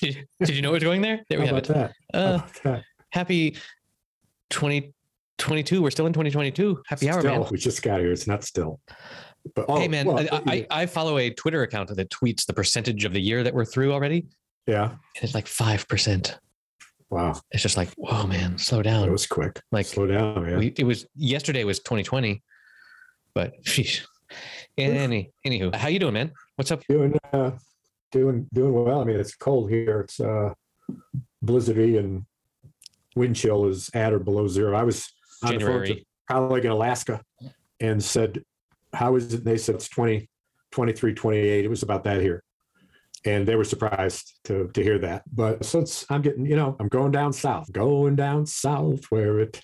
did, you- did you know it was going there? There we How have it. that? Uh, that? happy 2022. We're still in 2022. Happy hour, man. We just got here. It's not still. But oh, hey, man, well, I, I, I follow a Twitter account that tweets the percentage of the year that we're through already. yeah. And it's like 5%. Wow. It's just like, whoa, man, slow down. It was quick. Like, Slow down, man. we, it was yesterday was 2020, but sheesh. Any, anywho, how you doing, man? What's up? doing uh, doing doing well. I mean, it's cold here. It's uh, blizzardy and wind chill is at or below zero. I was on the phone to colleague in Alaska and said, "How is it?" They said it's 20, 23, 28. It was about that here, and they were surprised to to hear that. But since I'm getting, you know, I'm going down south, going down south where it.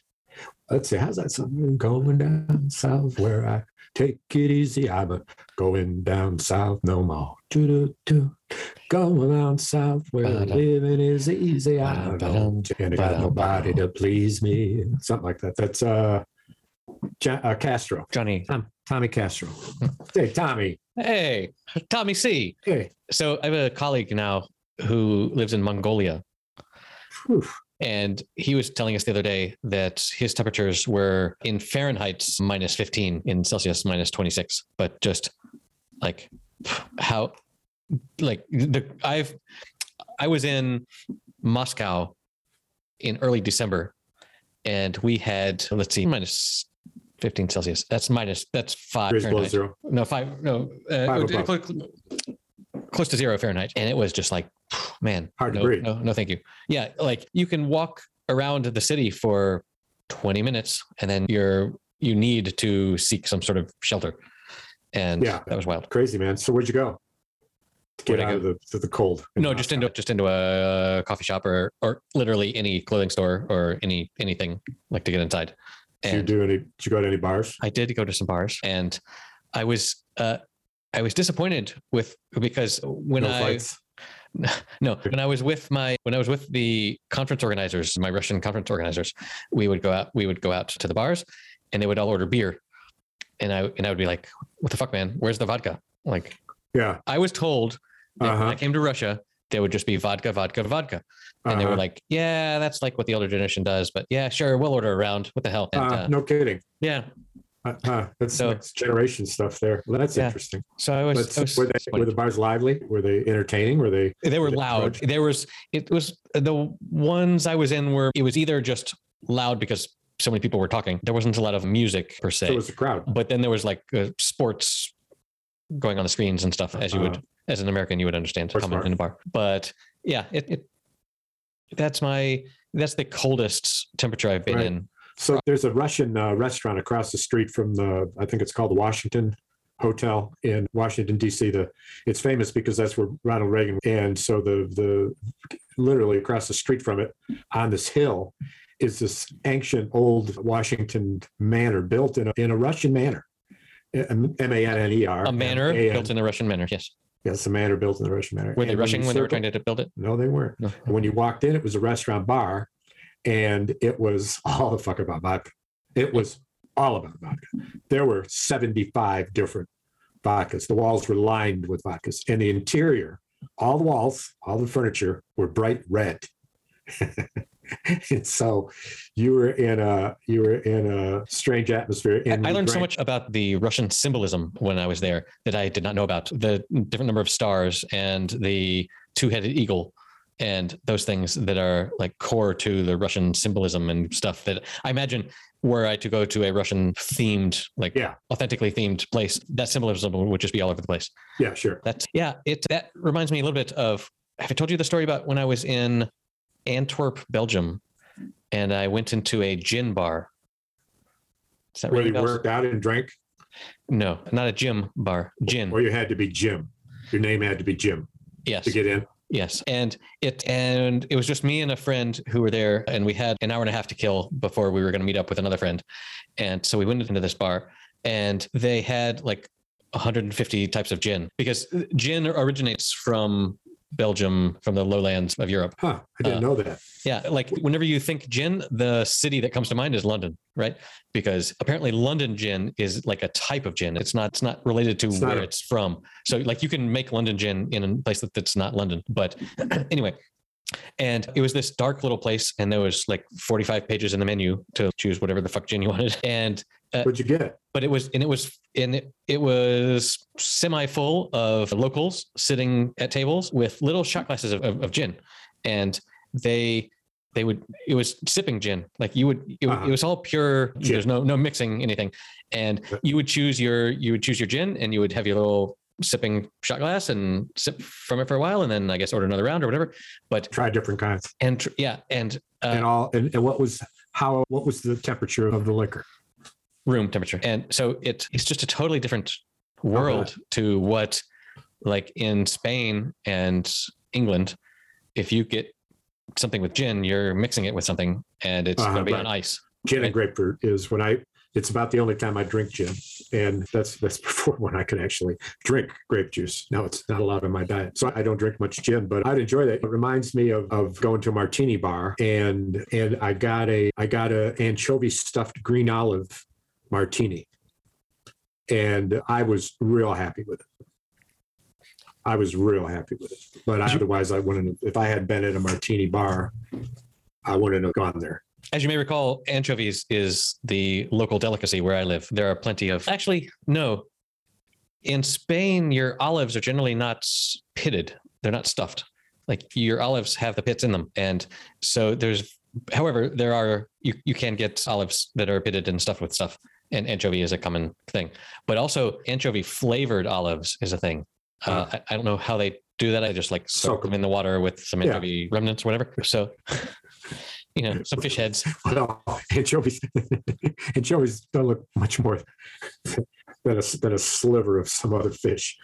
Let's see, how's that song? Going down south where I take it easy. I'm a going down south no more. Doo-doo-doo. Going down south where Ba-dum. living is easy. I don't and I got nobody to please me. Something like that. That's uh, uh Castro. Johnny. Tom, Tommy Castro. Hmm. Hey, Tommy. Hey, Tommy C. Hey. So I have a colleague now who lives in Mongolia. Whew. And he was telling us the other day that his temperatures were in Fahrenheit minus 15, in Celsius minus 26. But just like how, like the I've, I was in Moscow in early December and we had, let's see, minus 15 Celsius. That's minus, that's five. Fahrenheit. zero. No, five, no, uh, Five close, close to zero Fahrenheit. And it was just like, man, Hard to no, breathe. No, no, thank you. Yeah. Like you can walk around the city for 20 minutes and then you're, you need to seek some sort of shelter. And Yeah. that was wild. Crazy man. So where'd you go? To get Where'd out of the, to the cold. No, just into just into a coffee shop or or literally any clothing store or any anything like to get inside. Did you do any? Did you go to any bars? I did go to some bars and I was uh I was disappointed with because when no I fights. no when I was with my when I was with the conference organizers, my Russian conference organizers, we would go out we would go out to the bars and they would all order beer. And I and I would be like, what the fuck, man? Where's the vodka? Like Yeah. I was told that when Uh-huh. I came to Russia, there would just be vodka, vodka, vodka. And they were Uh-huh. like, yeah, that's like what the older generation does. But yeah, sure, we'll order around. What the hell? And, Uh, uh, no kidding. Yeah. Uh, uh, that's So- next generation stuff there. Well, that's Yeah. interesting. So I was, I was were, they, were the bars lively? Were they entertaining? Were they? they were they loud. There was, it was the ones I was in were, it was either just loud because so many people were talking. There wasn't a lot of music per se. There was a crowd. but then there was like uh, sports going on the screens and stuff as you would Uh-huh. as an american you would understand coming in a bar but yeah it, it that's my that's the coldest temperature i've been Right. in So there's a Russian uh, restaurant across the street from the, I think it's called the Washington Hotel in Washington D.C. The it's famous because that's where Ronald Reagan. And so the the literally across the street from it, on this hill, is this ancient old Washington manor built in a, in a Russian manor. M A N N E R. a manor M A N. built in the russian manor yes Yes, a manor built in the Russian manor. were they And when rushing you when they were trying to build it No, they weren't. no when you walked in, it was a restaurant bar, and it was all the fuck about vodka. It was all about vodka. There were 75 different vodkas. The walls were lined with vodkas, and the interior, all the walls, all the furniture were bright red. and so you were in a you were in a strange atmosphere. I- learned so much about the Russian symbolism when I was there that I did not know about. The different number of stars and the two-headed eagle and those things that are like core to the Russian symbolism and stuff that I imagine were I to go to a Russian themed, like Yeah. authentically themed place, that symbolism would just be all over the place. Yeah, sure. That's yeah, it that reminds me a little bit of have I told you the story about when I was in Antwerp, Belgium, and I went into a gin bar. Does that Where you worked out and drank, No, not a gym bar. Gin. or you had to be Jim. Your name had to be Jim Yes. to get in. Yes. And it and it was just me and a friend who were there and we had an hour and a half to kill before we were going to meet up with another friend. And so we went into this bar and they had like 150 types of gin because gin originates from Belgium, from the lowlands of Europe. Huh. I didn't Uh, know that. Yeah, like whenever you think gin, the city that comes to mind is London, right? Because apparently London gin is like a type of gin. It's not it's not related to It's where a- it's from. So like you can make London gin in a place that, that's not London. But anyway, and it was this dark little place, and there was like 45 pages in the menu to choose whatever the fuck gin you wanted. And uh, What'd you get? but it was and it was and it, it was semi full of locals sitting at tables with little shot glasses of, of, of gin and they they would it was sipping gin like you would it, Uh-huh. it was all pure Gin. there's no no mixing anything and you would choose your you would choose your gin and you would have your little sipping shot glass and sip from it for a while and then i guess order another round or whatever but Try different kinds. and tr- yeah and uh, and all and, and what was how what was the temperature of the liquor? Room temperature. And so it, it's just a totally different world to what, like in Spain and England, if you get something with gin, you're mixing it with something and it's Uh-huh, going to be right. on ice. Gin Right. and grapefruit is when I it's about the only time I drink gin. And that's that's before when I could actually drink grape juice. Now it's not allowed in my diet. So I don't drink much gin, but I'd enjoy that. It reminds me of, of going to a martini bar and and I got a I got a anchovy stuffed green olive martini. And I was real happy with it. I was real happy with it. But otherwise I wouldn't if I had been at a martini bar, I wouldn't have gone there. As you may recall, anchovies is the local delicacy where I live. There are plenty of, actually, no. In Spain, your olives are generally not pitted, they're not stuffed. Like your olives have the pits in them. And so there's, however, there are, you, you can get olives that are pitted and stuffed with stuff. And anchovy is a common thing. But also, anchovy flavored olives is a thing. Uh, I, I don't know how they do that. I just like soak Soak them 'em. in the water with some Yeah. anchovy remnants, or whatever. So, you know, some fish heads. Well, anchovies, anchovies don't look much more than a, than a sliver of some other fish.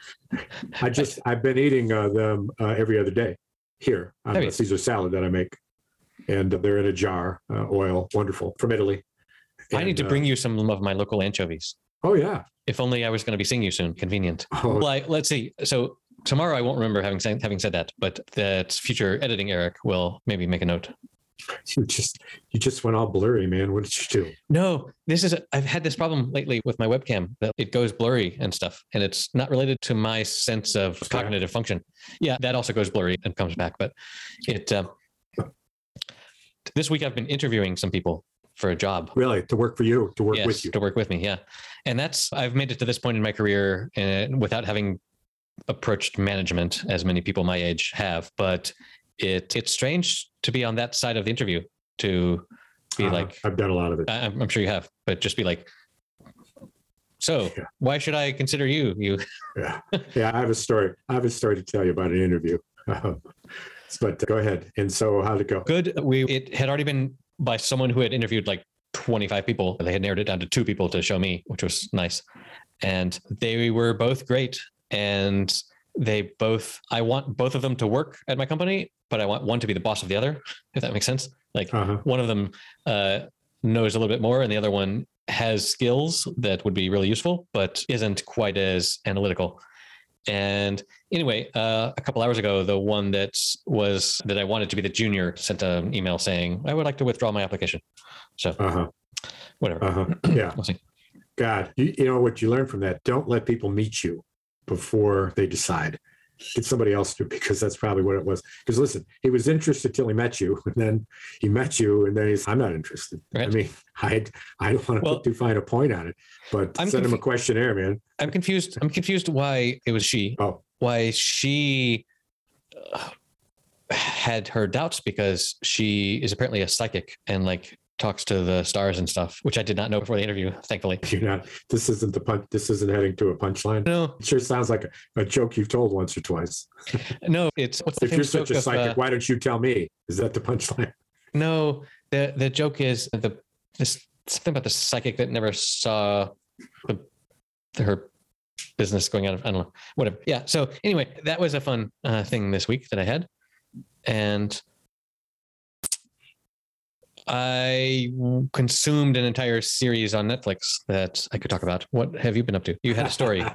I just, I've been eating uh, them uh, every other day here on the? Caesar salad that I make. And they're in a jar, uh, oil, wonderful, from Italy. I need to uh, bring you some of my local anchovies. oh, yeah. If only I was going to be seeing you soon. Convenient. Oh, Like, let's see. So tomorrow I won't remember having said, having said that, but that future editing Eric will maybe make a note. you just, you just went all blurry, man. What did you do? No, this is. A, I've had this problem lately with my webcam that it goes blurry and stuff, and it's not related to my sense of cognitive function. Yeah, that also goes blurry and comes back, but it. Uh, this week I've been interviewing some people for a job. Really, to work for you, to work yes, with you. to work with me. Yeah, and that's I've made it to this point in my career and without having approached management as many people my age have. But it it's strange to be on that side of the interview to be Uh, like I've done a lot of it. I- I'm, I'm sure you have, but just be like. So Yeah. why should I consider you? You Yeah, yeah. I have a story. I have a story to tell you about an interview. but go ahead. And so, how'd it go? good. We it had already been by someone who had interviewed like 25 people. They had narrowed it down to two people to show me, which was nice. And they were both great. And they both, I want both of them to work at my company, but I want one to be the boss of the other, if that makes sense. Like Uh-huh. one of them uh, knows a little bit more, and the other one has skills that would be really useful, but isn't quite as analytical. And anyway, uh, a couple hours ago, the one that was that I wanted to be the junior sent an email saying I would like to withdraw my application. So Uh-huh. whatever, Uh-huh. Yeah. we'll see. God, you, you know what you learn from that? Don't let people meet you before they decide. Get somebody else to, because that's probably what it was. Because listen, he was interested till he met you, and then he met you, and then he's, I'm not interested. I mean, I, I don't want to Well, put too fine a point on it, but I'm send him a questionnaire, man. I'm confused. I'm confused why it was she. Oh. Why she uh, had her doubts because she is apparently a psychic and like talks to the stars and stuff, which I did not know before the interview. Thankfully, You're not. This isn't the punch. This isn't heading to a punchline. no, It sure sounds like a, a joke you've told once or twice. no. It's If you're such a of, psychic, uh, why don't you tell me? Is that the punchline? No, the the joke is the this something about the psychic that never saw the, her business going out of I don't know whatever. Yeah. So anyway, that was a fun uh, thing this week that I had, and I consumed an entire series on Netflix that I could talk about. What have you been up to? You had a story.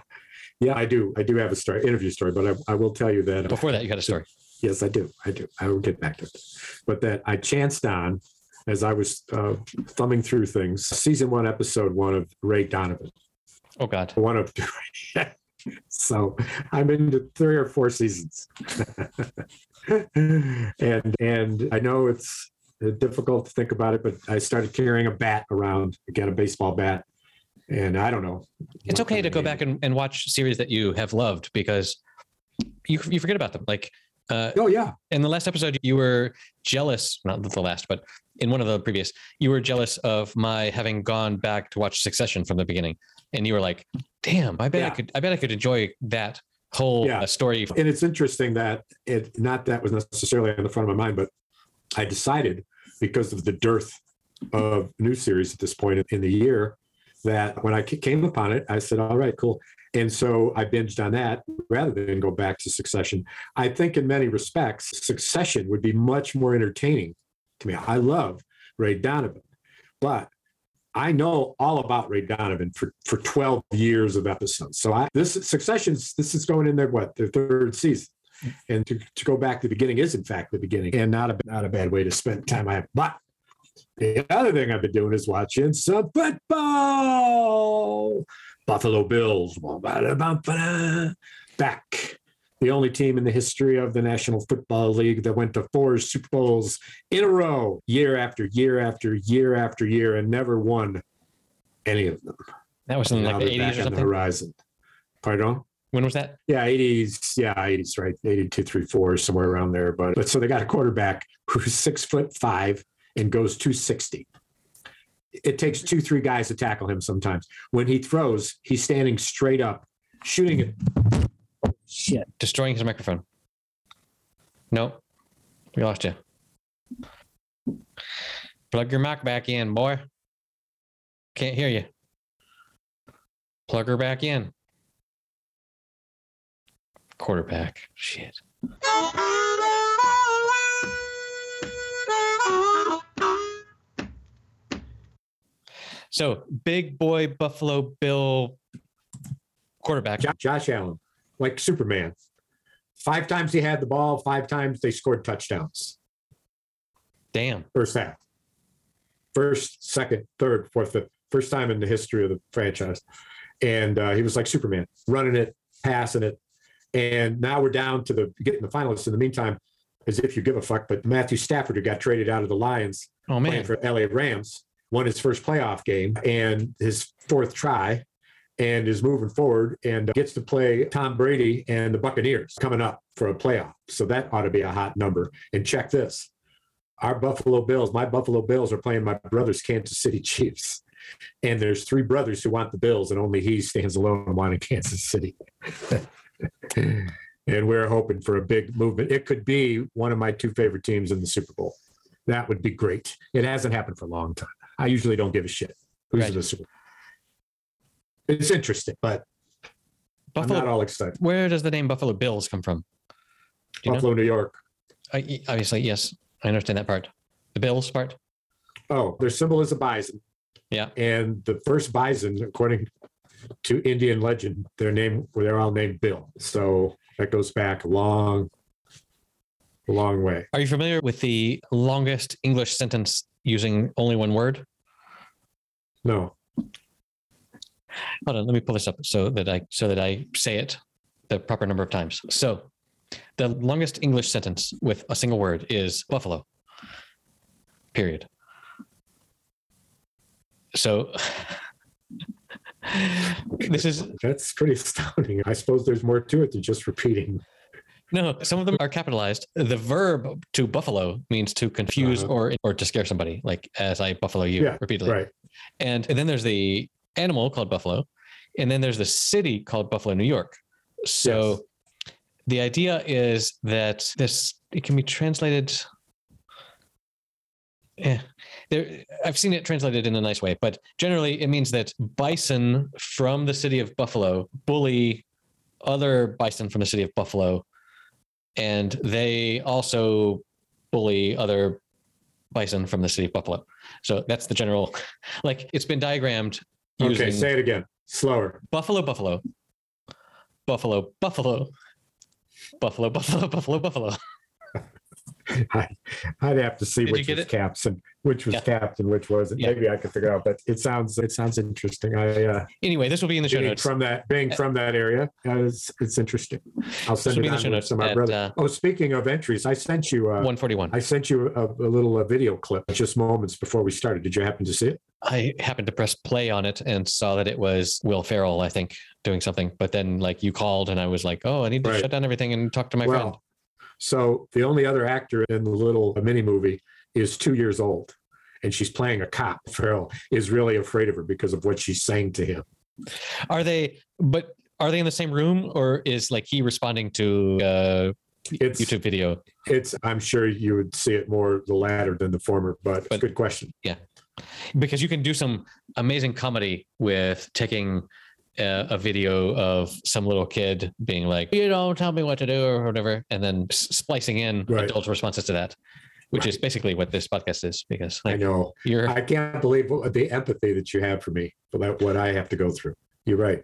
Yeah, I do. I do have a story, interview story, but I, I will tell you that. Before that, you got a story. Yes, I do. I do. I will get back to it. But that I chanced on as I was uh, thumbing through things, season one, episode one of Ray Donovan. Oh God. One of so I'm into three or four seasons. and and I know it's difficult to think about it, but I started carrying a bat around, again, a baseball bat. And I don't know. It's okay to go back and, and watch series that you have loved because you you forget about them. Like uh, oh yeah. In the last episode, you were jealous, not the last, but in one of the previous, you were jealous of my having gone back to watch Succession from the beginning, and you were like, "Damn, I bet Yeah. I could, I bet I could enjoy that whole Yeah. uh, story." And it's interesting that it not that was necessarily on the front of my mind, but I decided because of the dearth of new series at this point in the year that when I came upon it, I said, "All right, cool." And so I binged on that rather than go back to Succession. I think in many respects, Succession would be much more entertaining to me. I love Ray Donovan, but I know all about Ray Donovan for, for 12 years of episodes. So I this Succession's this is going in their what their third season. And to, to go back to the beginning is in fact the beginning and not a not a bad way to spend time I have. But the other thing I've been doing is watching some football. Buffalo Bills. Back. The only team in the history of the National Football League that went to four Super Bowls in a row, year after year after year after year, and never won any of them. That was in like the eighties back or on the something. horizon. Pardon? When was that? Yeah, 80s. Yeah, 80s, right? 82, 3, 4, somewhere around there. But, but so they got a quarterback who's six foot five and goes 260. It takes two, three guys to tackle him sometimes. When he throws, he's standing straight up, shooting it. Shit. Destroying his microphone. No, we lost you. Plug your mic back in, boy. Can't hear you. Plug her back in. Quarterback. Shit. So, big boy Buffalo Bill quarterback. Jo- Josh Allen, like Superman. Five times he had the ball, five times they scored touchdowns. Damn. First half. First, second, third, fourth, fifth. First time in the history of the franchise. And uh, he was like Superman, running it, passing it. And now we're down to the getting the finalists. In the meantime, as if you give a fuck, but Matthew Stafford, who got traded out of the Lions, Oh, playing man. for LA Rams, won his first playoff game and his fourth try and is moving forward and gets to play Tom Brady and the Buccaneers coming up for a playoff. So that ought to be a hot number. And check this. Our Buffalo Bills, my Buffalo Bills are playing my brother's Kansas City Chiefs. And there's three brothers who want the Bills, and only he stands alone wanting Kansas City. and we're hoping for a big movement. It could be one of my two favorite teams in the Super Bowl. That would be great. It hasn't happened for a long time. I usually don't give a shit who's Right. in the Super Bowl. It's interesting, but I'm not all excited. Where does the name Buffalo Bills come from? You know? Buffalo, New York. I, obviously, yes, I understand that part. The Bills part. Oh, their symbol is a bison. Yeah. And the first bison, according to Indian legend, their name they're all named Bill. So that goes back a long, long way. Are you familiar with the longest English sentence using only one word? No. Hold on, let me pull this up so that I so that I say it the proper number of times. So, the longest English sentence with a single word is buffalo. Period. So, this is That's pretty astounding. I suppose there's more to it than just repeating. no. Some of them are capitalized. The verb to buffalo means to confuse Uh-huh. or or to scare somebody, like as I buffalo you Yeah, repeatedly. Right. And, and then there's the animal called buffalo, and then there's the city called Buffalo, New York. So the idea is that this it can be translated. Yeah, there. I've seen it translated in a nice way, but generally it means that bison from the city of Buffalo bully other bison from the city of Buffalo, and they also bully other bison from the city of Buffalo. So that's the general, like it's been diagrammed Okay, say it again. Slower. Buffalo, Buffalo, Buffalo, Buffalo, Buffalo, Buffalo, Buffalo, Buffalo. I, I'd have to see Did which was it? caps and which was Yeah. capped and which wasn't. Yeah. Maybe I could figure out, but it sounds it sounds interesting. I uh, Anyway, this will be in the show notes. from that being from that area, uh, it's, it's interesting. I'll send it on some my at brother. uh, Oh, speaking of entries, I sent you. Uh, 141. I sent you a, a little uh, video clip just moments before we started. Did you happen to see it? I happened to press play on it and saw that it was Will Ferrell, I think, doing something. But then, like, you called, and I was like, "Oh, I need to Right. shut down everything and talk to my well, friend." So the only other actor in the little mini movie is two years old, and she's playing a cop. Ferrell is really afraid of her because of what she's saying to him. Are they? But are they in the same room, or is like he responding to uh, It's YouTube video? it's. I'm sure you would see it more the latter than the former, but, it's a But- good question. Yeah, because you can do some amazing comedy with taking a, a video of some little kid being like, "You don't tell me what to do" or whatever, and then splicing in Right. adult responses to that, which is basically what this podcast is. Because I know. you're I can't believe what- the empathy that you have for me that, what I have to go through. You're right.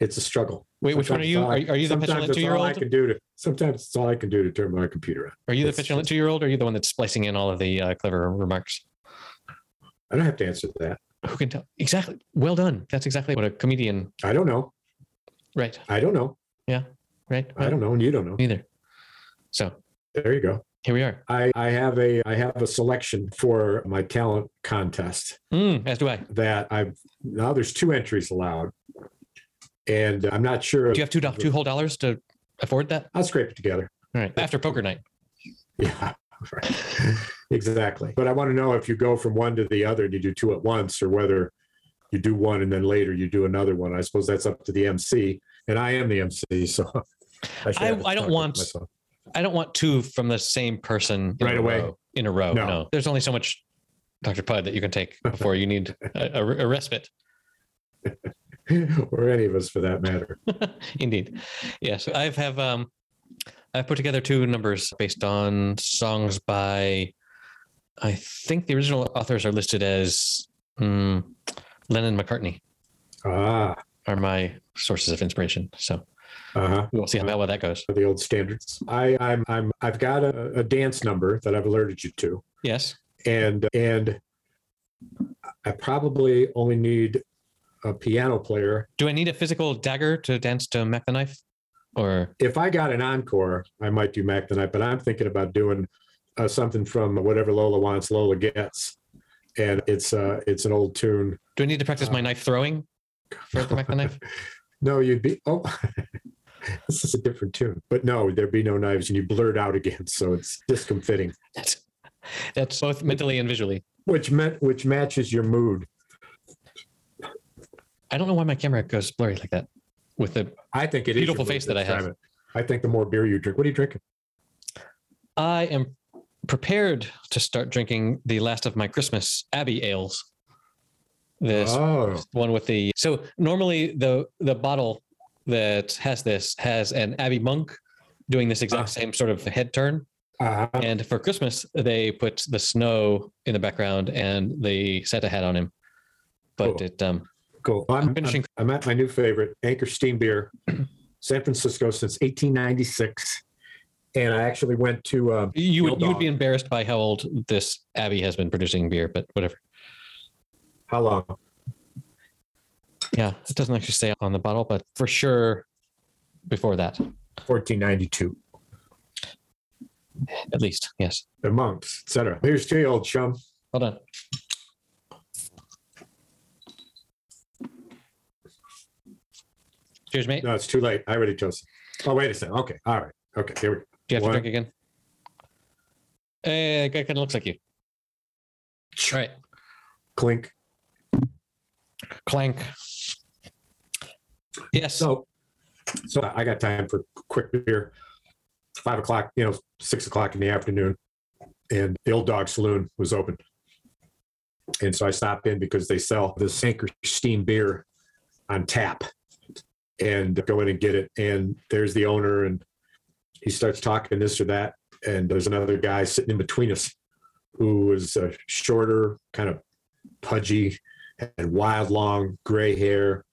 It's a struggle. wait, which one are you? Are, are you the sometimes petulant it's two year all I can do to. Sometimes it's all I can do to turn my computer on. Are you the petulant two year old? Or are you the one that's splicing in all of the uh, clever remarks? I don't have to answer that. Who can tell? Exactly. Well done. That's exactly what a comedian. I don't know. Right. I don't know. Yeah. Right. I don't know, and you don't know. Neither. So There you go. here we are. I, I have a I have a selection for my talent contest Mm, as do I. That I've now there's two entries allowed, and I'm not sure. If, you have two do- two whole dollars to afford that? I'll scrape it together. All right. After poker night. Yeah, right. exactly. But I want to know if you go from one to the other and you do two at once, or whether you do one and then later you do another one. I suppose that's up to the MC, and I am the MC, so should I- I don't want- I don't want two from the same person in Right a away. row, in a row. No. No. There's only so much Dr. Pud that you can take before you need a, a, a respite. or any of us for that matter. Indeed. Yes. I've have um I've put together two numbers based on songs by I think the original authors are listed as mm, Lennon McCartney Ah, are my sources of inspiration. So uh huh. we'll see how well that goes. The old standards. I, I'm, I'm, I've got a, a dance number that I've alerted you to, Yes. and and I probably only need a piano player. Do I need a physical dagger to dance to Mack the Knife? Or If I got an encore, I might do Mack the Knife, but I'm thinking about doing uh, something from whatever Lola wants, Lola gets, and it's uh, it's an old tune. do I need to practice my knife throwing for the the Knife? No, you'd be oh. this is a different tune, but no, there'd be no knives, and you blurt out again, so it's discomfiting. That's that's both mentally and visually. which met which matches your mood. I don't know why my camera goes blurry like that. With the I think it is Beautiful face that I have. I think the more beer you drink, what are you drinking? I am prepared to start drinking the last of my Christmas Abbey ales. This Oh, one with the so normally the the bottle that has this has an Abbey monk doing this exact Ah. same sort of head turn. uh, And for Christmas, they put the snow in the background and the Santa hat on him. But Cool. it um cool. I'm, I'm, finishing- I'm at my new favorite, Anchor Steam Beer, San Francisco since 1896, and I actually went to. Uh, you would you would be embarrassed by how old this Abbey has been producing beer, but whatever. how long? Yeah, it doesn't actually say on the bottle, but for sure before that, 1492. at least. Yes. The monks, etc. Here's to you, old chum. Hold on. Cheers, mate. No, it's too late. I already chose. Oh, wait a second. Okay, all right. Okay, here we go. Do you have One. to drink again? Eh, guy kind of looks like you. All right. Clink. Clank. Yes. So, so I got time for quick beer. Five o'clock, you know, six o'clock in the afternoon, and the old dog saloon was open. And so I stopped in because they sell the Steam beer on tap, and go in and get it. And there's the owner, and he starts talking this or that, and there's another guy sitting in between us, who was uh, shorter, kind of pudgy, and wild, long gray hair,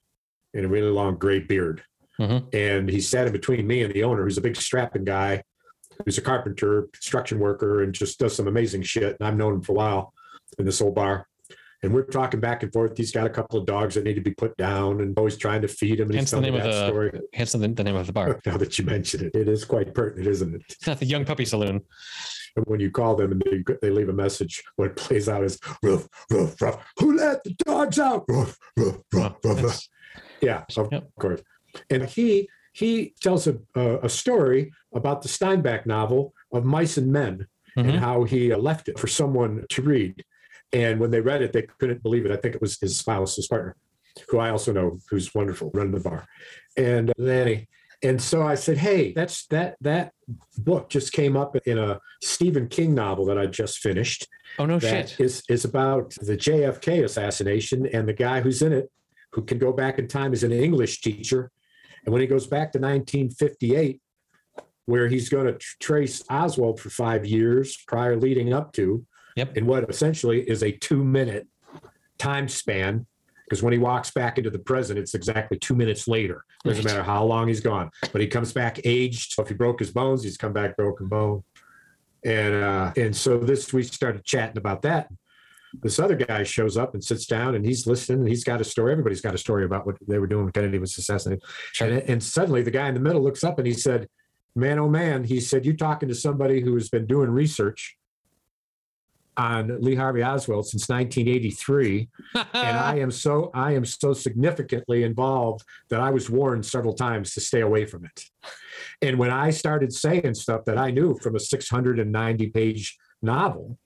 and a really long gray beard. Mhm. and he sat in between me and the owner, who's a big strapping guy, who's a carpenter, construction worker, and just does some amazing shit. And I've known him for a while in this old bar. And we're talking back and forth. He's got a couple of dogs that need to be put down, and always trying to feed him. And Hence the name of the- story. Hence the, the name of the bar. Now that you mention it, it is quite pertinent, isn't it? It's not the Young Puppy Saloon. And when you call them and they, they leave a message, what plays out is roof, roof, roof. Who let the dogs out? Roof, roof, roof, Well, roof, roof. Yeah, of Yep. course. And he he tells a, a a story about the Steinbeck novel of Mice and Men and Mhm. how he left it for someone to read. And when they read it, they couldn't believe it. I think it was his spouse, his partner, who I also know, who's wonderful, running the bar. And uh, then he, and so I said, "Hey, that's that that book just came up in a Stephen King novel that I just finished. Oh no That shit. is is about the JFK assassination, and the guy who's in it, who can go back in time, is an English teacher, and when he goes back to 1958, where he's going to tr- trace Oswald for five years prior leading up to, Yep. in what essentially is a two minute time span. Because when he walks back into the present, it's exactly two minutes later. Doesn't Right. matter how long he's gone, but he comes back aged. If he broke his bones, he's come back broken bone. And uh, and so this we started chatting about that. This other guy shows up and sits down and he's listening. And he's got a story. Everybody's got a story about what they were doing when Kennedy was assassinated. And, and suddenly the guy in the middle looks up and he said, "Man, oh man," he said, "You're talking to somebody who has been doing research on Lee Harvey Oswald since 1983." and I am so I am so significantly involved that I was warned several times to stay away from it. And when I started saying stuff that I knew from a 690 page novel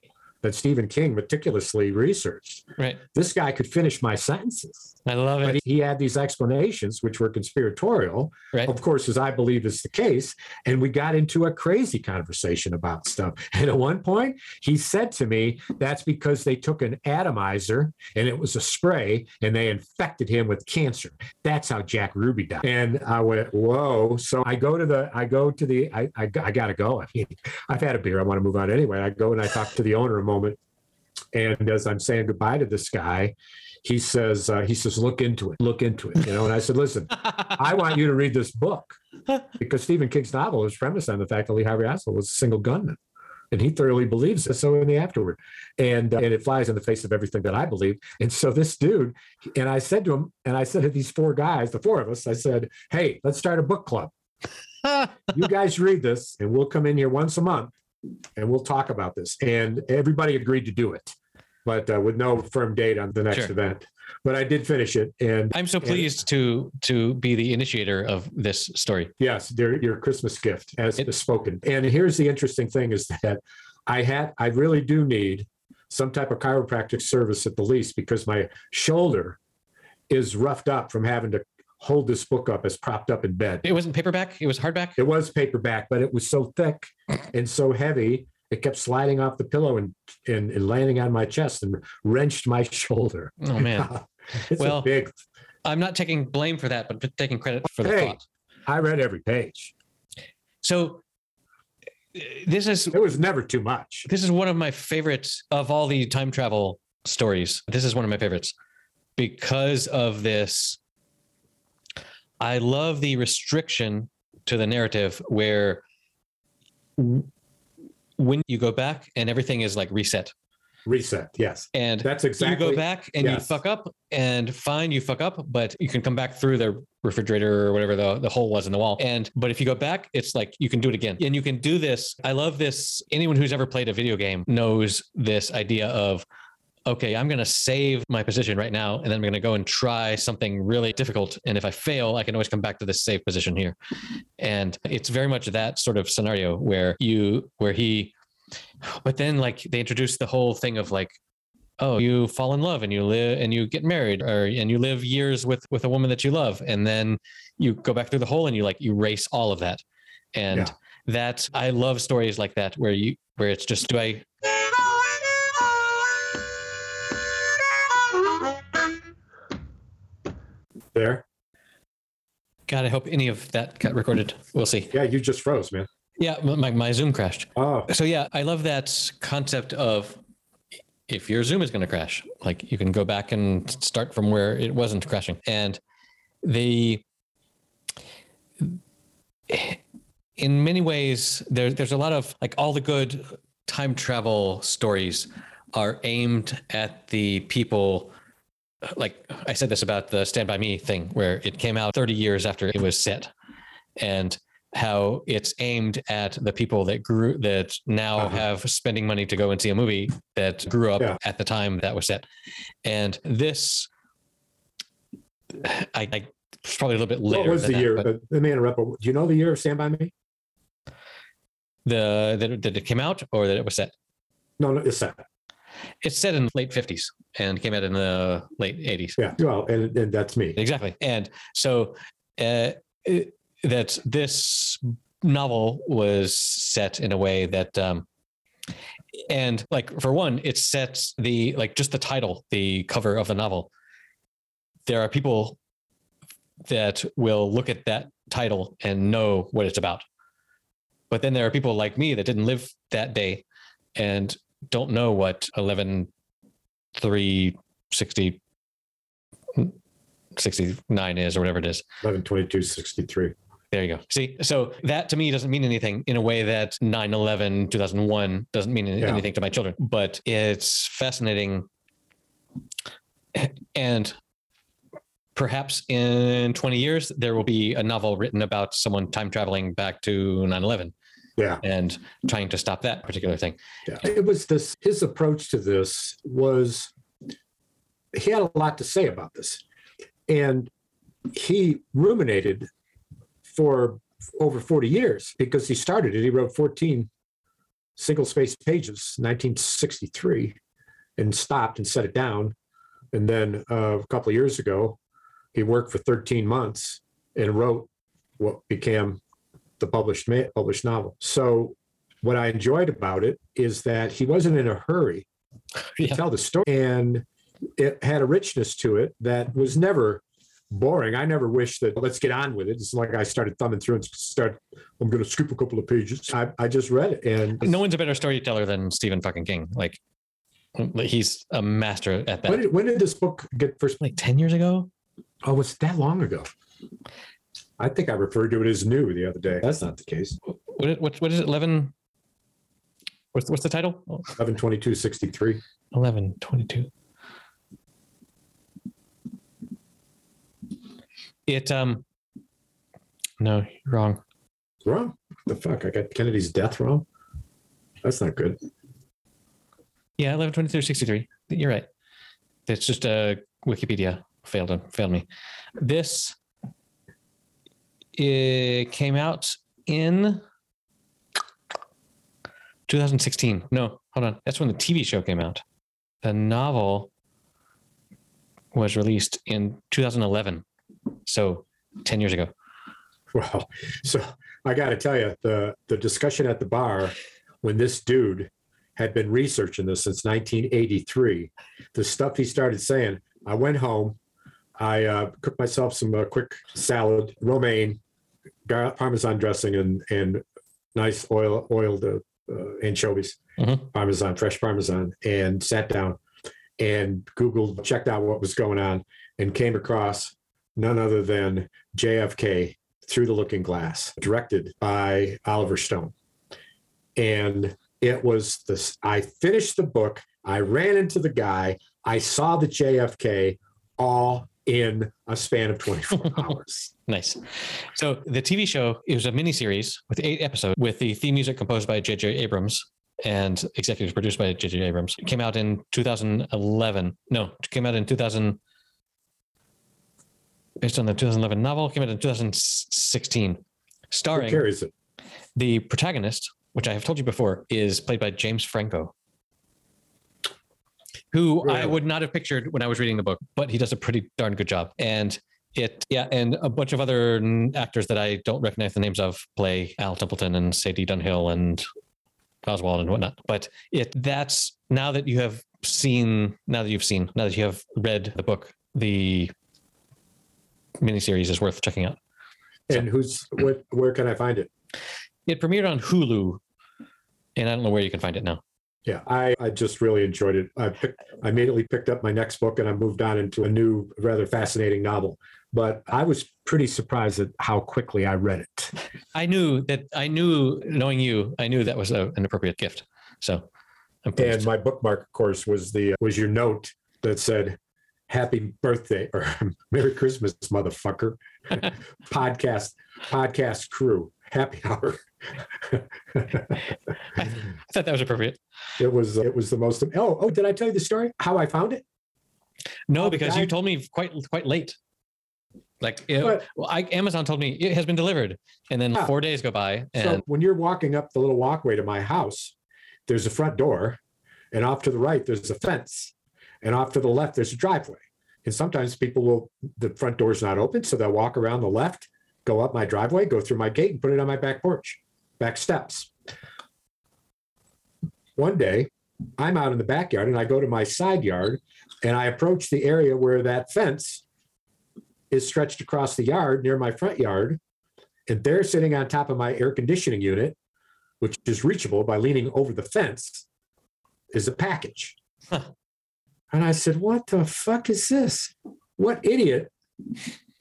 that Stephen King meticulously researched, right. this guy could finish my sentences. I love But it. he had these explanations, which were conspiratorial, Right. of course, as I believe is the case. And we got into a crazy conversation about stuff. And at one point, he said to me, that's because they took an atomizer and it was a spray and they infected him with cancer. That's how Jack Ruby died. And I went, whoa. So I go to the, I go to the, I, I, I got to go. I mean, I've had a beer. I want to move on anyway. I go and I talk to the owner a moment. And as I'm saying goodbye to this guy, he says, uh, he says, look into it, look into it, you know. And I said, listen, I want you to read this book because Stephen King's novel is premised on the fact that Lee Harvey Oswald was a single gunman, and he thoroughly believes it. So in the afterward, and uh, and it flies in the face of everything that I believe. And so this dude, and I said to him, and I said to these four guys, the four of us, I said, hey, let's start a book club. You guys read this, and we'll come in here once a month, and we'll talk about this. And everybody agreed to do it, but uh, with no firm date on the next Sure. event. But I did finish it, and I'm so and- pleased to to be the initiator of this story. Yes, their, your Christmas gift as It- spoken. And here's the interesting thing is that I had, I really do need some type of chiropractic service at the least because my shoulder is roughed up from having to hold this book up as propped up in bed. It wasn't paperback. It was hardback. It was paperback, but it was so thick and so heavy, it kept sliding off the pillow and, and, and landing on my chest and wrenched my shoulder. Oh man, it's Well, a big, I'm not taking blame for that, but taking credit for the Hey. thought. I read every page. So this is It was never too much. this is one of my favorites of all the time travel stories. This is one of my favorites because of this. I love the restriction to the narrative where when you go back and everything is like reset. Reset. Yes. and That's exactly you go back and you fuck up and fine you fuck up but you can come back through the refrigerator or whatever the, the hole was in the wall. And but if you go back it's like you can do it again. And you can do this. I love this. Anyone who's ever played a video game knows this idea of okay i'm going to save my position right now and then i'm going to go and try something really difficult and if i fail i can always come back to this safe position here and it's very much that sort of scenario where you where he but then like they introduce the whole thing of like oh you fall in love and you live and you get married or and you live years with with a woman that you love and then you go back through the hole and you like erase all of that and Yeah. that i love stories like that where you where it's just do i there. god i hope any of that got recorded we'll see Yeah, you just froze, man. yeah my, my zoom crashed Oh, so yeah i love that concept of if your zoom is going to crash like you can go back and start from where it wasn't crashing and the in many ways, there, there's a lot of like all the good time travel stories are aimed at the people. Like I said this about the Stand By Me thing, where it came out 30 years after it was set, and how it's aimed at the people that grew that now Uh-huh. have spending money to go and see a movie that grew up Yeah. at the time that was set. And this, I, I it's probably a little bit later. What was the that, year? but Uh, let me interrupt. Do you know the year of Stand By Me? the that, that it came out or that it was set? No, no, it's set. It's set in the late 50s and came out in the late 80s. Yeah. Well, and, and that's me. Exactly. And so uh, it- that this novel was set in a way that um and like for one it sets the like just the title the cover of the novel there are people that will look at that title and know what it's about but then there are people like me that didn't live that day and don't know what 11 3 60 69 is or whatever it is 11 22 63. there you go. See, so that to me doesn't mean anything in a way that 9 11, 2001 doesn't mean Yeah. anything to my children, but it's fascinating. And perhaps in 20 years, there will be a novel written about someone time traveling back to 9 11 Yeah. and trying to stop that particular thing. Yeah. It was this, his approach to this was, he had a lot to say about this. And he ruminated for over 40 years because he started it. He wrote 14 single space pages, 1963, and stopped and set it down. And then uh, a couple of years ago, he worked for 13 months and wrote what became the published ma- published novel. So what I enjoyed about it is that he wasn't in a hurry to Yeah. tell the story, and it had a richness to it that was never boring. I never wish that let's get on with it. It's like I started thumbing through and start. I'm going to skip a couple of pages. I, I just read it, and No one's a better storyteller than Stephen fucking King. Like, he's a master at that. when did, when did this book get first? like 10 years ago? Oh, was that long ago. I think I referred to it as new the other day. That's not the case. What, is- what, what is it? 11? What's, what's the title? 11 22 63. 11 22 it um no you're wrong Wrong. The fuck? I got Kennedy's death wrong. That's not good. yeah 11 23 63 you're right it's just uh wikipedia failed failed me this it came out in 2016 no hold on. That's when the tv show came out. The novel was released in 2011 so 10 years ago. Well, so I got to tell you, the the discussion at the bar when this dude had been researching this since 1983, the stuff he started saying. I went home, I uh, cooked myself some uh, quick salad, romaine, gar- parmesan dressing, and and nice oil oiled uh, uh, anchovies, Mhm. parmesan, fresh parmesan, and sat down and Googled, checked out what was going on, and came across none other than JFK through the Looking Glass, directed by Oliver Stone. And it was this I finished the book, I ran into the guy, I saw the JFK all in a span of 24 hours. Nice. So the TV show it was a miniseries with eight episodes with the theme music composed by J.J. Abrams and executive produced by J.J. Abrams. It came out in 2011. No, it came out in 2000. Based on the 2011 novel, came out in 2016, Who starring carries it? the protagonist, which I have told you before, is played by James Franco, who I would not have pictured when I was reading the book, but he does a pretty darn good job. And it, yeah, and a bunch of other actors that I don't recognize the names of play Al Templeton and Sadie Dunhill and Oswald and whatnot. But it that's now that you have seen, now that you've seen, now that you have read the book, the miniseries is worth checking out. And who's what where can I find it? It premiered on Hulu, and I don't know where you can find it now. Yeah, I, I just really enjoyed it. I picked, I immediately picked up my next book and I moved on into a new, rather fascinating novel. But I was pretty surprised at how quickly I read it. I knew that. I knew, knowing you, I knew that was a, an appropriate gift. So. And my bookmark, of course, was the uh, was your note that said, "Happy birthday" or "Merry Christmas, motherfucker." podcast podcast crew happy hour. I thought that was appropriate. it was it was the most. Oh oh, did I tell you the story? How I found it? No, Oh, because I- you told me quite quite late. Like it, But- well, I, Amazon told me it has been delivered, and then Yeah. four days go by, So and when you're walking up the little walkway to my house, there's a front door, and off to the right there's a fence, and off to the left there's a driveway. And sometimes people will the front door's not open, so they'll walk around the left, go up my driveway, go through my gate, and put it on my back porch, back steps. One day, I'm out in the backyard and I go to my side yard and I approach the area where that fence is stretched across the yard near my front yard. And they're sitting on top of my air conditioning unit, which is reachable by leaning over the fence, is a package. Huh. And I said, What the fuck is this? What idiot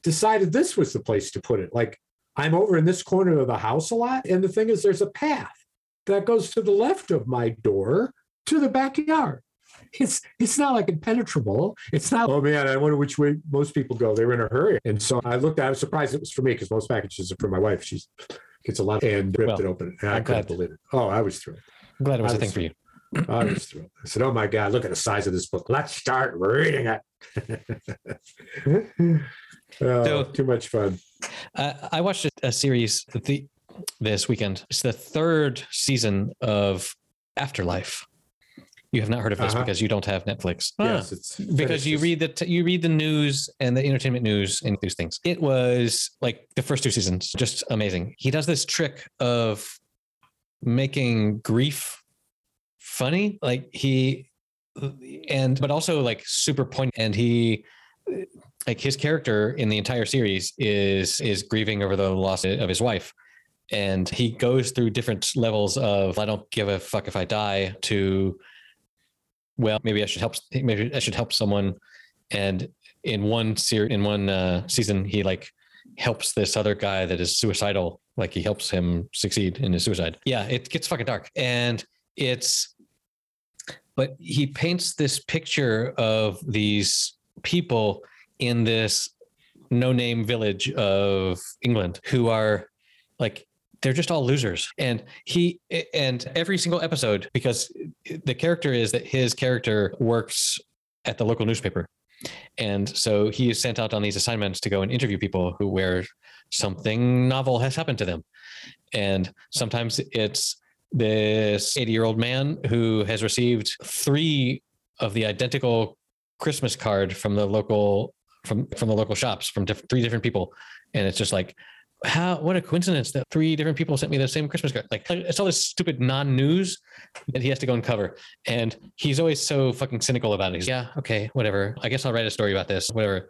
decided this was the place to put it? Like, I'm over in this corner of the house a lot. And the thing is, there's a path that goes to the left of my door to the backyard. It's it's not like impenetrable. It's not. Oh man, I wonder which way most people go. They were in a hurry, and so I looked. I was surprised it was for me because most packages are for my wife. She's gets a lot and ripped Well, it open. And I I'm couldn't glad. believe it. Oh, I was thrilled. I'm glad it was a thing was- for you. I was thrilled. I said, "Oh my god, look at the size of this book. Let's start reading it." oh, So- too much fun. Uh, I watched a, a series the, this weekend. It's the third season of Afterlife. You have not heard of this Uh-huh. because you don't have Netflix. Yes, it's Ah, because you read the t- you read the news and the entertainment news and these things. It was like the first two seasons, just amazing. He does this trick of making grief funny, like he and but also like super poignant. And he like his character in the entire series is is grieving over the loss of his wife. And he goes through different levels of I don't give a fuck if I die to well, maybe I should help. Maybe I should help someone. And in one ser- in one uh, season, he like helps this other guy that is suicidal. Like he helps him succeed in his suicide. Yeah, it gets fucking dark, and it's. But he paints this picture of these people in this no-name village of England who are like they're just all losers. And he and every single episode because the character is that his character works at the local newspaper. And so he is sent out on these assignments to go and interview people who where something novel has happened to them. And sometimes it's this 80 year old man who has received three of the identical christmas card from the local from from the local shops from diff- three different people and it's just like how what a coincidence that three different people sent me the same Christmas card. Like it's all this stupid non-news that he has to go and cover. And he's always so fucking cynical about it. He's yeah, okay, whatever. I guess I'll write a story about this, whatever.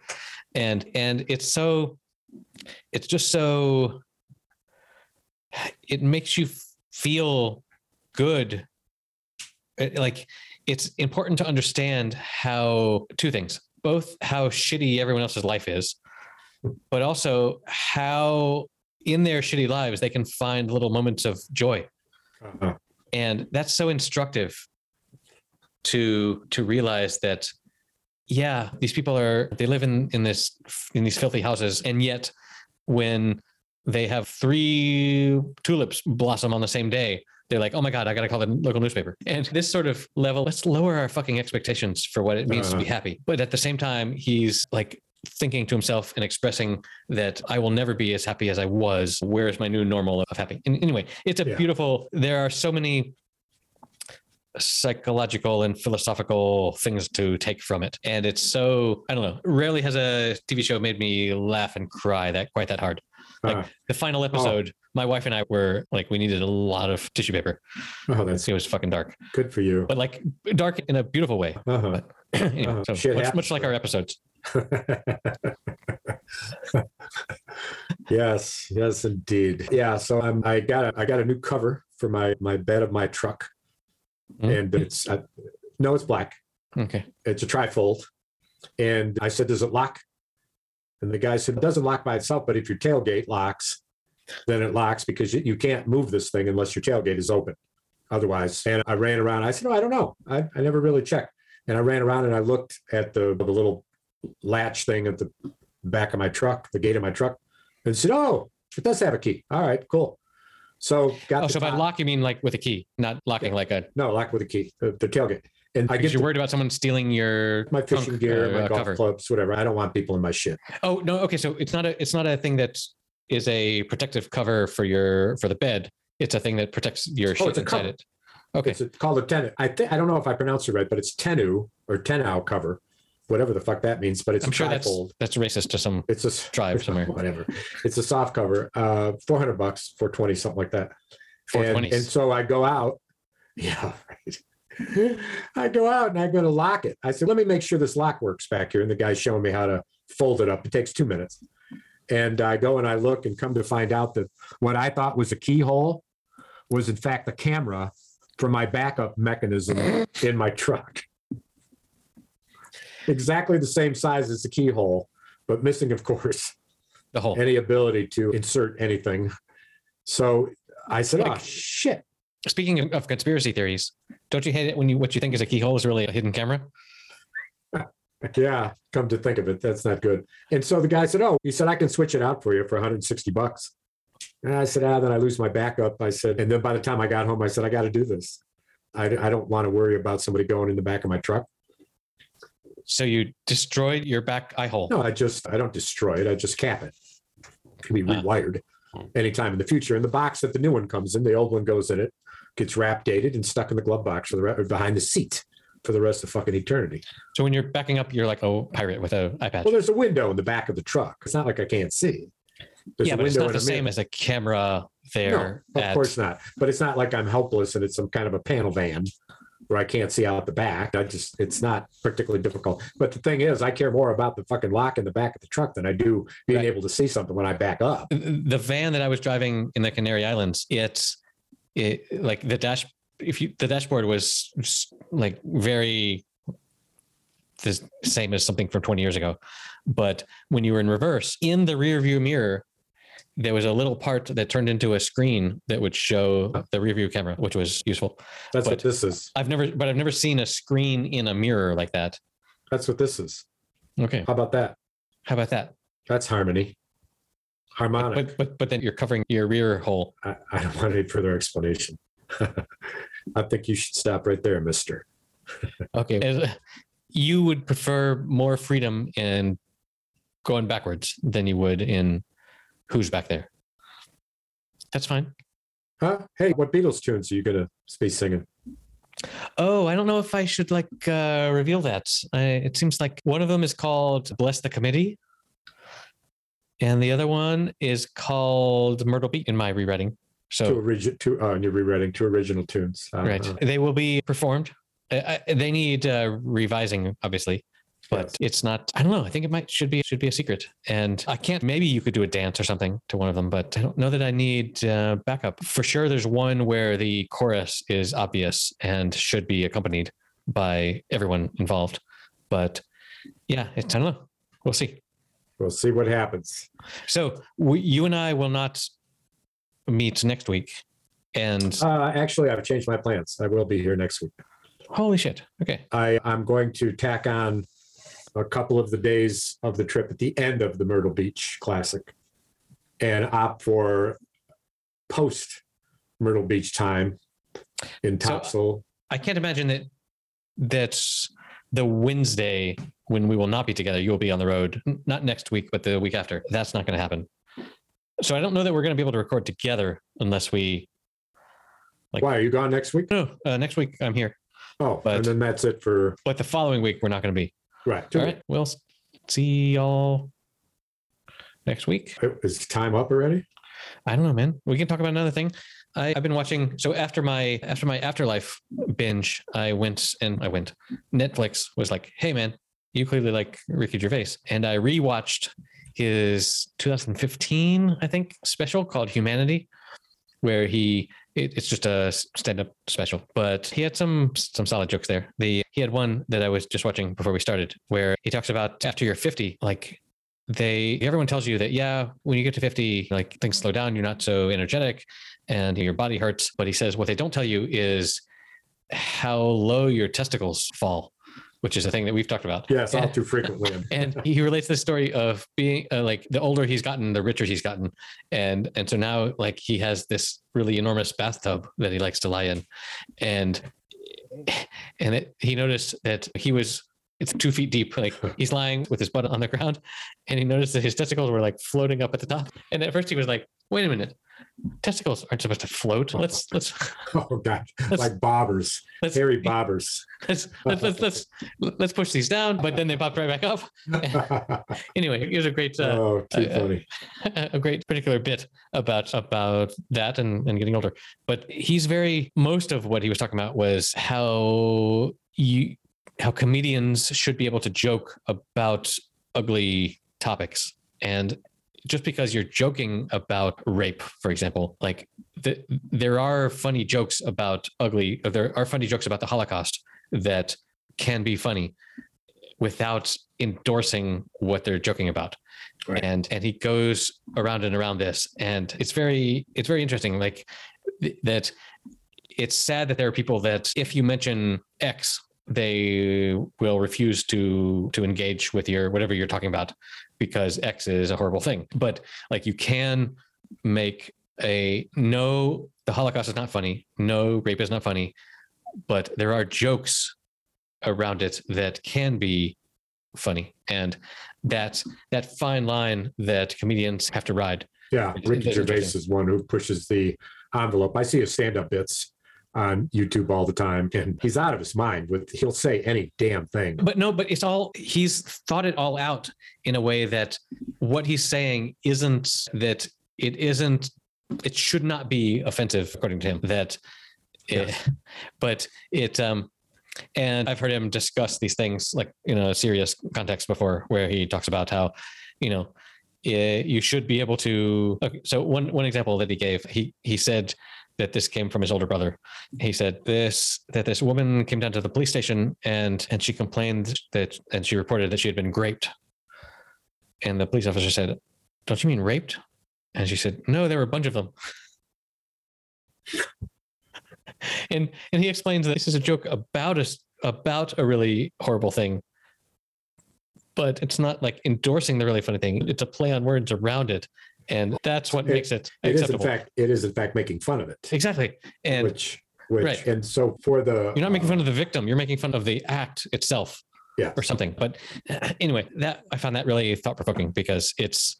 And and it's so it's just so it makes you feel good. It- like it's important to understand how two things, both how shitty everyone else's life is but also how in their shitty lives they can find little moments of joy Uh-huh. and that's so instructive to to realize that yeah these people are they live in in this in these filthy houses and yet when they have three tulips blossom on the same day they're like oh my god i gotta call the local newspaper and this sort of level let's lower our fucking expectations for what it means to be uh-huh. happy but at the same time he's like thinking to himself and expressing that I will never be as happy as I was. Where is my new normal of happy? And anyway, it's a Yeah. beautiful. There are so many psychological and philosophical things to take from it, and it's so I don't know. Rarely has a TV show made me laugh and cry that quite that hard. Like Uh, the final episode, my wife and I were like, we needed a lot of tissue paper. oh, that's It was fucking dark, good for you. but like dark in a beautiful way. Uh-huh. anyway, Uh, so much, much like our episodes. yes, yes, indeed. Yeah. So I'm, I got a, I got a new cover for my my bed of my truck, Mhm. and it's uh, no, it's black. Okay. It's a trifold. And I said, Does it lock? And the guy said, It doesn't lock by itself, but if your tailgate locks, then it locks because you, you can't move this thing unless your tailgate is open. Otherwise, and I ran around. I said, No, I don't know. I, I never really checked. And I ran around and I looked at the, the little latch thing at the back of my truck, the gate of my truck, and said, Oh, it does have a key. All right, cool. So got Oh, so by top- lock you mean like with a key, not locking like a. no lock with a key, the, the tailgate. And I Because get you're to worried about someone stealing your my fishing gear, uh, my golf cover. clubs, whatever. I don't want people in my shit. Oh no. Okay, so it's not a it's not a thing that is a protective cover for your for the bed. It's a thing that protects your Oh, shit it's a inside cover. it. Okay. It's a- called a ten. I think I don't know if I pronounce it right, but it's tenu or tenau cover, whatever the fuck that means. But it's I'm a sure that's trifold. that's racist to some. It's a tribe somewhere. Whatever. It's a soft cover. Uh, four hundred bucks, four twenty, something like that. Four And, and so I go out. Yeah, right. I go out and I go to lock it. I said, let me make sure this lock works back here. And the guy's showing me how to fold it up. It takes two minutes. And I go and I look and come to find out that what I thought was a keyhole was in fact the camera for my backup mechanism in my truck. Exactly the same size as the keyhole, but missing, of course, The hole. any ability to insert anything. So I said, oh, shit. Speaking of, of conspiracy theories, don't you hate it when you what you think is a keyhole is really a hidden camera? Yeah, come to think of it, that's not good. And so the guy said, "Oh, he said I can switch it out for you for 160 bucks." And I said, "Ah, then I lose my backup." I said, and then by the time I got home, I said, "I got to do this. I, I don't want to worry about somebody going in the back of my truck. So you destroyed your back eye hole. No, I just I don't destroy it. I just cap it. It can be Ah. rewired anytime in the future. And the box that the new one comes in, the old one goes in it, gets wrap dated and stuck in the glove box for the re- or behind the seat for the rest of fucking eternity. So when you're backing up, you're like a pirate with a iPad. Well, there's a window in the back of the truck. It's not like I can't see. There's yeah, a but it's not the same as a camera there. No, of at- course not. But it's not like I'm helpless and it's some kind of a panel van where I can't see out the back. I just, it's not particularly difficult. But the thing is, I care more about the fucking lock in the back of the truck than I do being Right. able to see something when I back up. the van that I was driving in the Canary Islands, it's it like the dash. If you the dashboard was like very the same as something from 20 years ago, but when you were in reverse in the rear view mirror, there was a little part that turned into a screen that would show the rear view camera, which was useful. That's what this is. I've never, but I've never seen a screen in a mirror like that. That's what this is. Okay, How about that? how about that? That's harmony. Harmonic. But but but then you're covering your rear hole. I, I don't want any further explanation. I think you should stop right there, mister. Okay. As- You would prefer more freedom in going backwards than you would in who's back there. That's fine. Huh? Hey, what Beatles tunes are you going to be singing? Oh, I don't know if I should like uh, reveal that. I, it seems like one of them is called Bless the Committee. And the other one is called Myrtle Beach in my rewriting. Two, So, origi- two, oh, and you're rewriting two original tunes. Uh, right. uh, They will be performed. I, I, they need uh, revising, obviously. but yes. it's not i don't know i think it might should be should be a secret and i can't maybe you could do a dance or something to one of them but i don't know that i need uh, backup for sure there's one where the chorus is obvious and should be accompanied by everyone involved but yeah it's, i don't know we'll see We'll see what happens. so we, you and i will not meet next week and Uh, actually, I've changed my plans. I will be here next week. holy shit okay I, I'm going to tack on a couple of the days of the trip at the end of the Myrtle Beach Classic and opt for post Myrtle Beach time in So- Topsail. I can't imagine that that's the Wednesday when we will not be together. You'll be on the road, not next week, but the week after. That's not going to happen. So I don't know that we're going to be able to record together unless we. like- Why are you gone next week? No, uh, next week I'm here, Oh, But- and then that's it for but the following week we're not going to be. right. All right, we'll see y'all next week. Is time up already? I don't know, man. We can talk about another thing. I, I've been watching. So after my after my afterlife binge, I went and I went. Netflix was like, "Hey, man, you clearly like Ricky Gervais," and I rewatched his 2015, I think, special called Humanity, where he it, it's just a stand-up special, but he had some some solid jokes there. The he had one that I was just watching before we started, where he talks about after you're 50, like they everyone tells you that yeah, when you get to 50, like things slow down, you're not so energetic, and your body hurts. But he says what they don't tell you is how low your testicles fall which is a thing that we've talked about. Yes, all too frequently. and he relates the story of being uh, like the older he's gotten, the richer he's gotten, and and so now like he has this really enormous bathtub that he likes to lie in, and and it, he noticed that he was it's two feet deep, like he's lying with his butt on the ground, and he noticed that his testicles were like floating up at the top, and at first he was like, wait a minute. Testicles aren't supposed to float. Let's let's Oh God, like bobbers, let's hairy bobbers. let's let's let's let's, let's push these down, but then they popped right back up. Anyway, was a great uh, oh, too uh, funny. a great particular bit about about that and, and getting older. But he's very most of what he was talking about was how you how comedians should be able to joke about ugly topics. And just because you're joking about rape, for example, like the, there are funny jokes about ugly, there are funny jokes about the Holocaust that can be funny without endorsing what they're joking about Right. and and he goes around and around this and it's very it's very interesting like th- that it's sad that there are people that if you mention x they will refuse to to engage with your whatever you're talking about because x is a horrible thing. But like you can make a no the holocaust is not funny no rape is not funny but there are jokes around it that can be funny. And that that fine line that comedians have to ride. Yeah, Ricky Gervais is one who pushes the envelope. I see his stand-up bits on YouTube all the time, and he's out of his mind. With he'll say any damn thing. but no but it's all he's thought it all out in a way that what he's saying isn't that it isn't it should not be offensive according to him that it, but it um and i've heard him discuss these things like in a serious context before where he talks about how you know eh, you should be able to okay, so one one example that he gave he he said that this came from his older brother. He said this that this woman came down to the police station and and she complained that and she reported that she had been raped. And the police officer said don't you mean raped? And she said no there were a bunch of them. And and he explains that this is a joke about us about a really horrible thing. But it's not like endorsing the really funny thing. It's a play on words around it and that's what It- makes it It is in fact, it is in fact making fun of it. exactly and which, which, Right. and so for the you're not making uh, fun of the victim you're making fun of the act itself Yeah. or something but anyway that i found that really thought-provoking because it's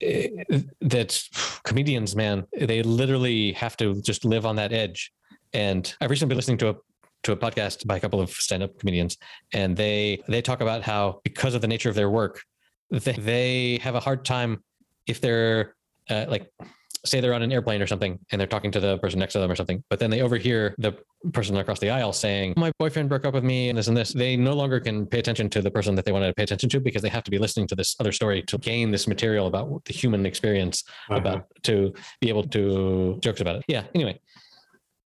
eh, that comedians man they literally have to just live on that edge and i've recently been listening to a to a podcast by a couple of stand-up comedians and they they talk about how because of the nature of their work they, they have a hard time if they're uh, like say they're on an airplane or something and they're talking to the person next to them or something but then they overhear the person across the aisle saying my boyfriend broke up with me and this and this. They no longer can pay attention to the person that they wanted to pay attention to because they have to be listening to this other story to gain this material about the human experience uh-huh. about to be able to jokes about it. Yeah anyway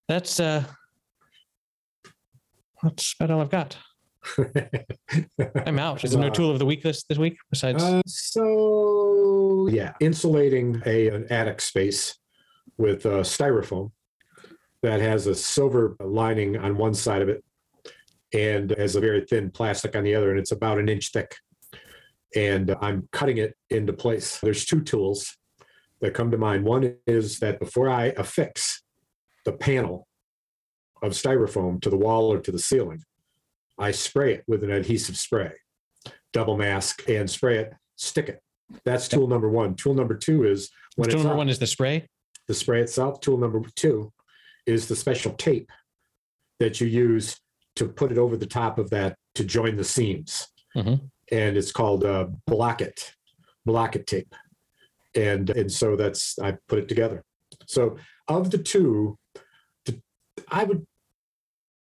that's uh that's about all i've got i'm out is there no Uh, tool of the week this this week besides Uh, so yeah, insulating a an attic space with uh, styrofoam that has a silver lining on one side of it and has a very thin plastic on the other, and it's about an inch thick. And I'm cutting it into place. There's two tools that come to mind. One is that before I affix the panel of styrofoam to the wall or to the ceiling, I spray it with an adhesive spray double mask and spray it, stick it. That's tool number one. Tool number two is when tool it's number up, one is the spray the spray itself. Tool number two is the special tape that you use to put it over the top of that to join the seams. Mhm. And it's called uh, blocket, blocket tape. And and so that's I put it together. So of the two, the, I would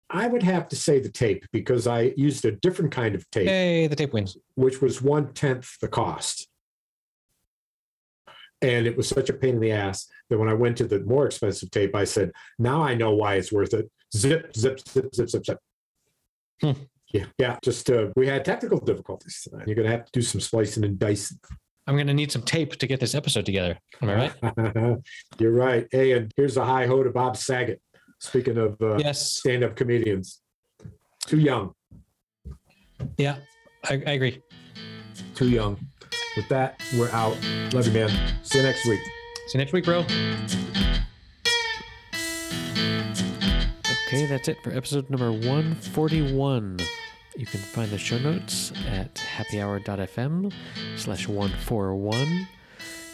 I would have to say the tape because I used a different kind of tape hey the tape wins which was one tenth the cost. And it was such a pain in the ass that when I went to the more expensive tape, I said, now I know why it's worth it. Zip, zip, zip, zip, zip, zip. Hmm. Yeah, yeah. Just uh, we had technical difficulties tonight. You're gonna have to do some splicing and dicing. I'm going to need some tape to get this episode together. Am I right? You're right. Hey, and here's a high ho to Bob Saget. Speaking of uh, yes. stand-up comedians, too young, Yeah, I, I agree. too young. With that, we're out. Love you, man. See you next week. See you next week, bro. Okay, that's it for episode number 141. You can find the show notes at happyhour.fm slash 141.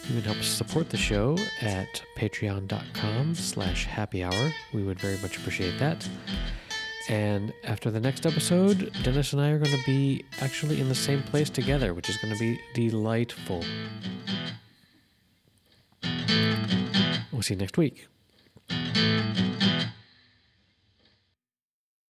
You can help support the show at patreon.com slash happy hour. We would very much appreciate that. And after the next episode, Dennis and I are going to be actually in the same place together, which is going to be delightful. We'll see you next week.